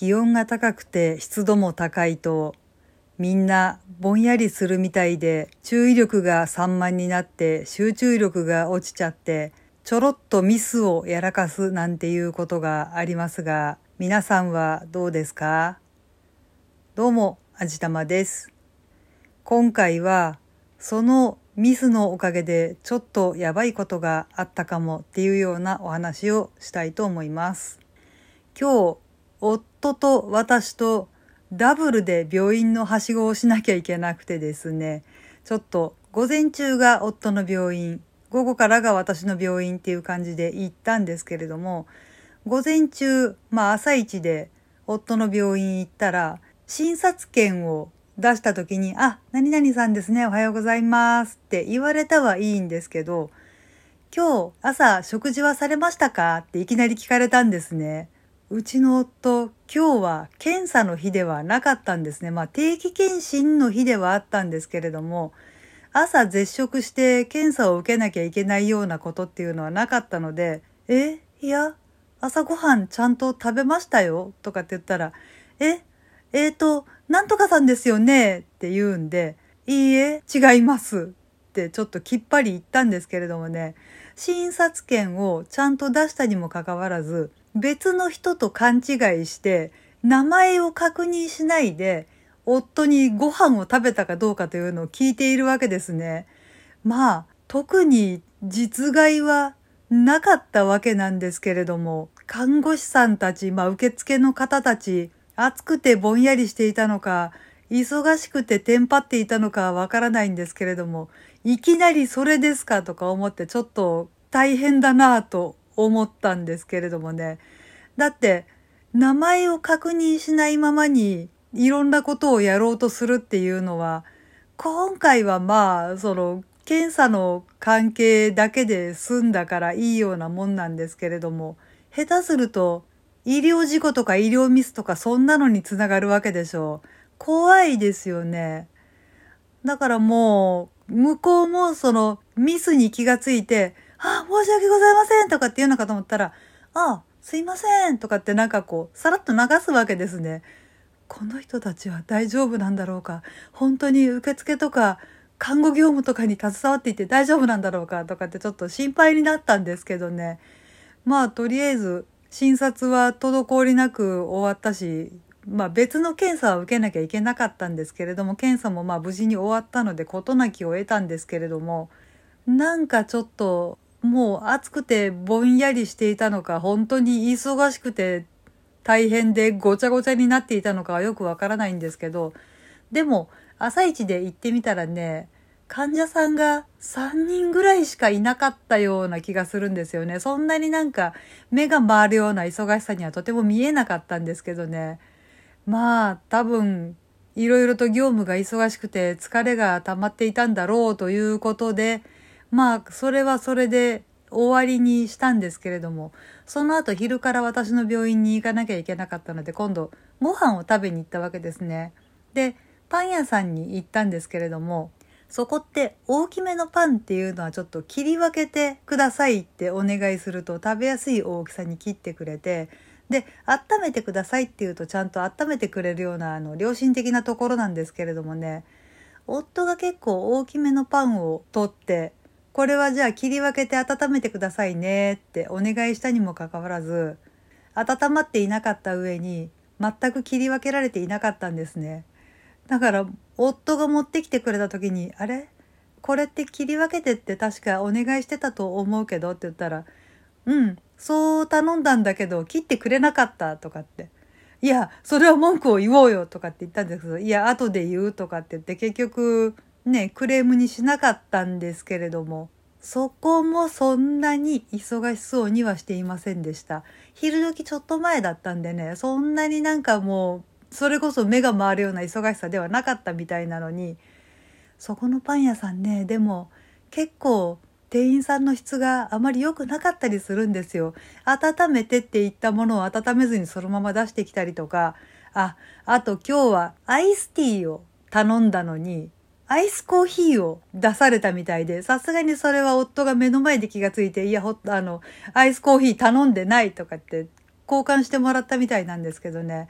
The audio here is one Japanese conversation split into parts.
気温が高くて湿度も高いとみんなぼんやりするみたいで注意力が散漫になって集中力が落ちちゃってちょろっとミスをやらかすなんていうことがありますが皆さんはどうですか？どうもあじたまです。今回はそのミスのおかげでちょっとやばいことがあったかもっていうようなお話をしたいと思います。今日夫と私とダブルで病院のはしごをしなきゃいけなくてですね、ちょっと午前中が夫の病院、午後からが私の病院っていう感じで行ったんですけれども、午前中、まあ朝一で夫の病院行ったら、診察券を出した時に、あ、何々さんですね、おはようございますって言われたはいいんですけど、今日朝食事はされましたか？っていきなり聞かれたんですね。うちの夫、今日は検査の日ではなかったんですね。まあ定期検診の日ではあったんですけれども、朝絶食して検査を受けなきゃいけないようなことっていうのはなかったので、え、いや、朝ごはんちゃんと食べましたよとかって言ったら、え、えーと、なんとかさんですよね？って言うんで、いいえ、違いますってちょっときっぱり言ったんですけれどもね、診察券をちゃんと出したにもかかわらず、別の人と勘違いして、名前を確認しないで、夫にご飯を食べたかどうかというのを聞いているわけですね。まあ、特に実害はなかったわけなんですけれども、看護師さんたち、まあ受付の方たち、暑くてぼんやりしていたのか、忙しくてテンパっていたのかわからないんですけれども、いきなりそれですかとか思ってちょっと大変だなぁと思ったんですけれどもね。だって、名前を確認しないままにいろんなことをやろうとするっていうのは、今回はまあ、その、検査の関係だけで済んだからいいようなもんなんですけれども、下手すると、医療事故とか医療ミスとかそんなのにつながるわけでしょう。怖いですよね。だからもう、向こうもそのミスに気がついて、あ、申し訳ございませんとかって言うのかと思ったら、あ、すいませんとかってなんかこう、さらっと流すわけですね。この人たちは大丈夫なんだろうか？本当に受付とか看護業務とかに携わっていて大丈夫なんだろうかとかってちょっと心配になったんですけどね。まあとりあえず診察は滞りなく終わったし、まあ別の検査は受けなきゃいけなかったんですけれども、検査もまあ無事に終わったので事なきを得たんですけれども、なんかちょっともう暑くてぼんやりしていたのか、本当に忙しくて大変でごちゃごちゃになっていたのかはよくわからないんですけど、でも朝一で行ってみたらね、患者さんが3人ぐらいしかいなかったような気がするんですよね。そんなになんか目が回るような忙しさにはとても見えなかったんですけどね。まあ多分いろいろと業務が忙しくて疲れが溜まっていたんだろうということで、まあ、それはそれで終わりにしたんですけれども、その後昼から私の病院に行かなきゃいけなかったので、今度ご飯を食べに行ったわけですね。で、パン屋さんに行ったんですけれども、そこって大きめのパンっていうのはちょっと切り分けてくださいってお願いすると食べやすい大きさに切ってくれて、で、温めてくださいって言うとちゃんと温めてくれるようなあの良心的なところなんですけれどもね、夫が結構大きめのパンを取ってこれはじゃあ切り分けて温めてくださいねってお願いしたにもかかわらず、温まっていなかった上に全く切り分けられていなかったんですね。だから夫が持ってきてくれた時に、あれ？これって切り分けてって確かお願いしてたと思うけどって言ったら、うん、そう頼んだんだけど切ってくれなかったとかって。いや、それは文句を言おうよとかって言ったんですけど、いや、後で言うとかって言って結局ね、クレームにしなかったんですけれども、そこもそんなに忙しそうにはしていませんでした。昼時ちょっと前だったんでね、そんなになんかもう、それこそ目が回るような忙しさではなかったみたいなのに、そこのパン屋さんね、でも結構店員さんの質があまり良くなかったりするんですよ。温めてって言ったものを温めずにそのまま出してきたりとか、あ、あと今日はアイスティーを頼んだのに、アイスコーヒーを出されたみたいで、さすがにそれは夫が目の前で気がついて、いや、ほあの、アイスコーヒー頼んでないとかって、交換してもらったみたいなんですけどね、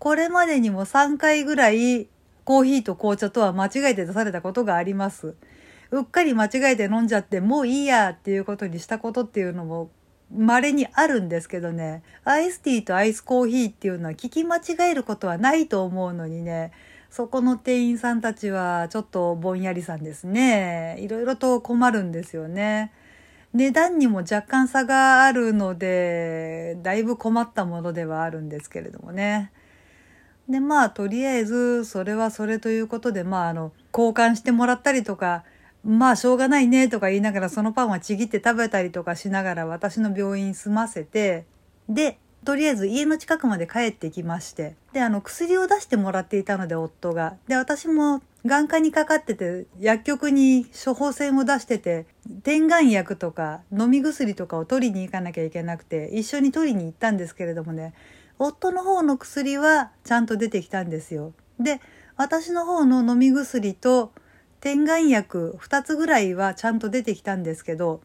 これまでにも3回ぐらいコーヒーと紅茶とは間違えて出されたことがあります。うっかり間違えて飲んじゃってもういいやっていうことにしたことっていうのも稀にあるんですけどね、アイスティーとアイスコーヒーっていうのは聞き間違えることはないと思うのにね、そこの店員さんたちはちょっとぼんやりさんですね。いろいろと困るんですよね。値段にも若干差があるので、だいぶ困ったものではあるんですけれどもね。で、まあ、とりあえず、それはそれということで、まあ、あの、交換してもらったりとか、まあ、しょうがないねとか言いながら、そのパンはちぎって食べたりとかしながら、私の病院済ませて、で、とりあえず家の近くまで帰ってきまして、で、あの、薬を出してもらっていたので、夫が。で、私も眼科にかかってて、薬局に処方箋を出してて、点眼薬とか飲み薬とかを取りに行かなきゃいけなくて、一緒に取りに行ったんですけれどもね、夫の方の薬はちゃんと出てきたんですよ。で、私の方の飲み薬と点眼薬2つぐらいはちゃんと出てきたんですけど、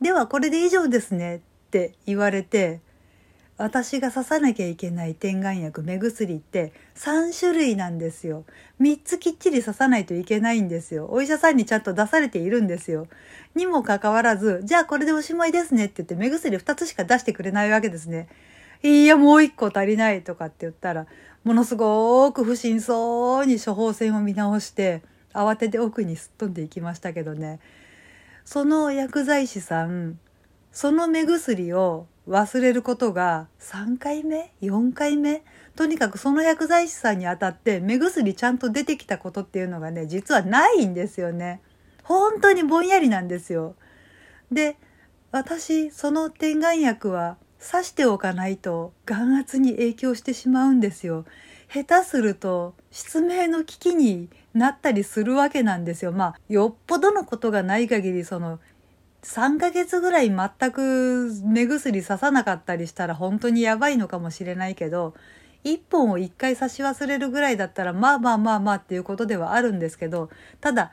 ではこれで以上ですねって言われて、私が刺さなきゃいけない点眼薬目薬って3種類なんですよ。3つきっちり刺さないといけないんですよ。お医者さんにちゃんと出されているんですよ。にもかかわらず、じゃあこれでおしまいですねって言って目薬2つしか出してくれないわけですね。いや、もう1個足りないとかって言ったら、ものすごく不審そうに処方箋を見直して、慌てて奥にすっ飛んでいきましたけどね。その薬剤師さん、その目薬を忘れることが3回目 ?4 回目とにかくその薬剤師さんにあたって目薬ちゃんと出てきたことっていうのがね、実はないんですよね。本当にぼんやりなんですよ。で、私、その点眼薬は刺しておかないと眼圧に影響してしまうんですよ。下手すると失明の危機になったりするわけなんですよ。まあ、よっぽどのことがない限り、その3ヶ月ぐらい全く目薬ささなかったりしたら本当にやばいのかもしれないけど1本を1回差し忘れるぐらいだったらまあまあまあまあっていうことではあるんですけどただ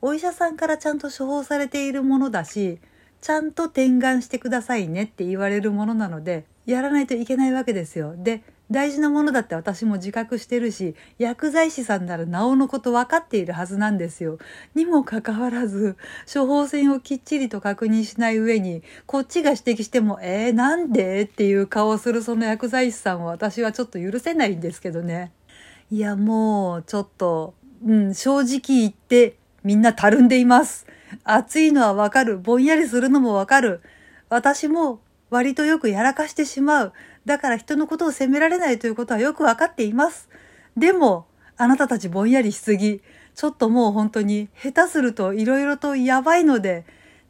お医者さんからちゃんと処方されているものだしちゃんと点眼してくださいねって言われるものなのでやらないといけないわけですよ。で大事なものだって私も自覚してるし、薬剤師さんならなおのこと分かっているはずなんですよ。にもかかわらず、処方箋をきっちりと確認しない上に、こっちが指摘しても、えー、なんでっていう顔をするその薬剤師さんを私はちょっと許せないんですけどね。いや、もう、ちょっと、うん、正直言って、みんなたるんでいます。暑いのはわかる。ぼんやりするのもわかる。私も割とよくやらかしてしまう。だから人のことを責められないということはよくわかっています。でも、あなたたちぼんやりしすぎ。ちょっともう本当に下手すると色々とやばいので、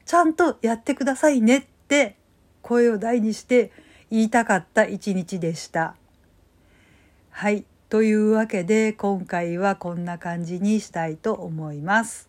ちゃんとやってくださいねって声を大にして言いたかった一日でした。はい。というわけで今回はこんな感じにしたいと思います。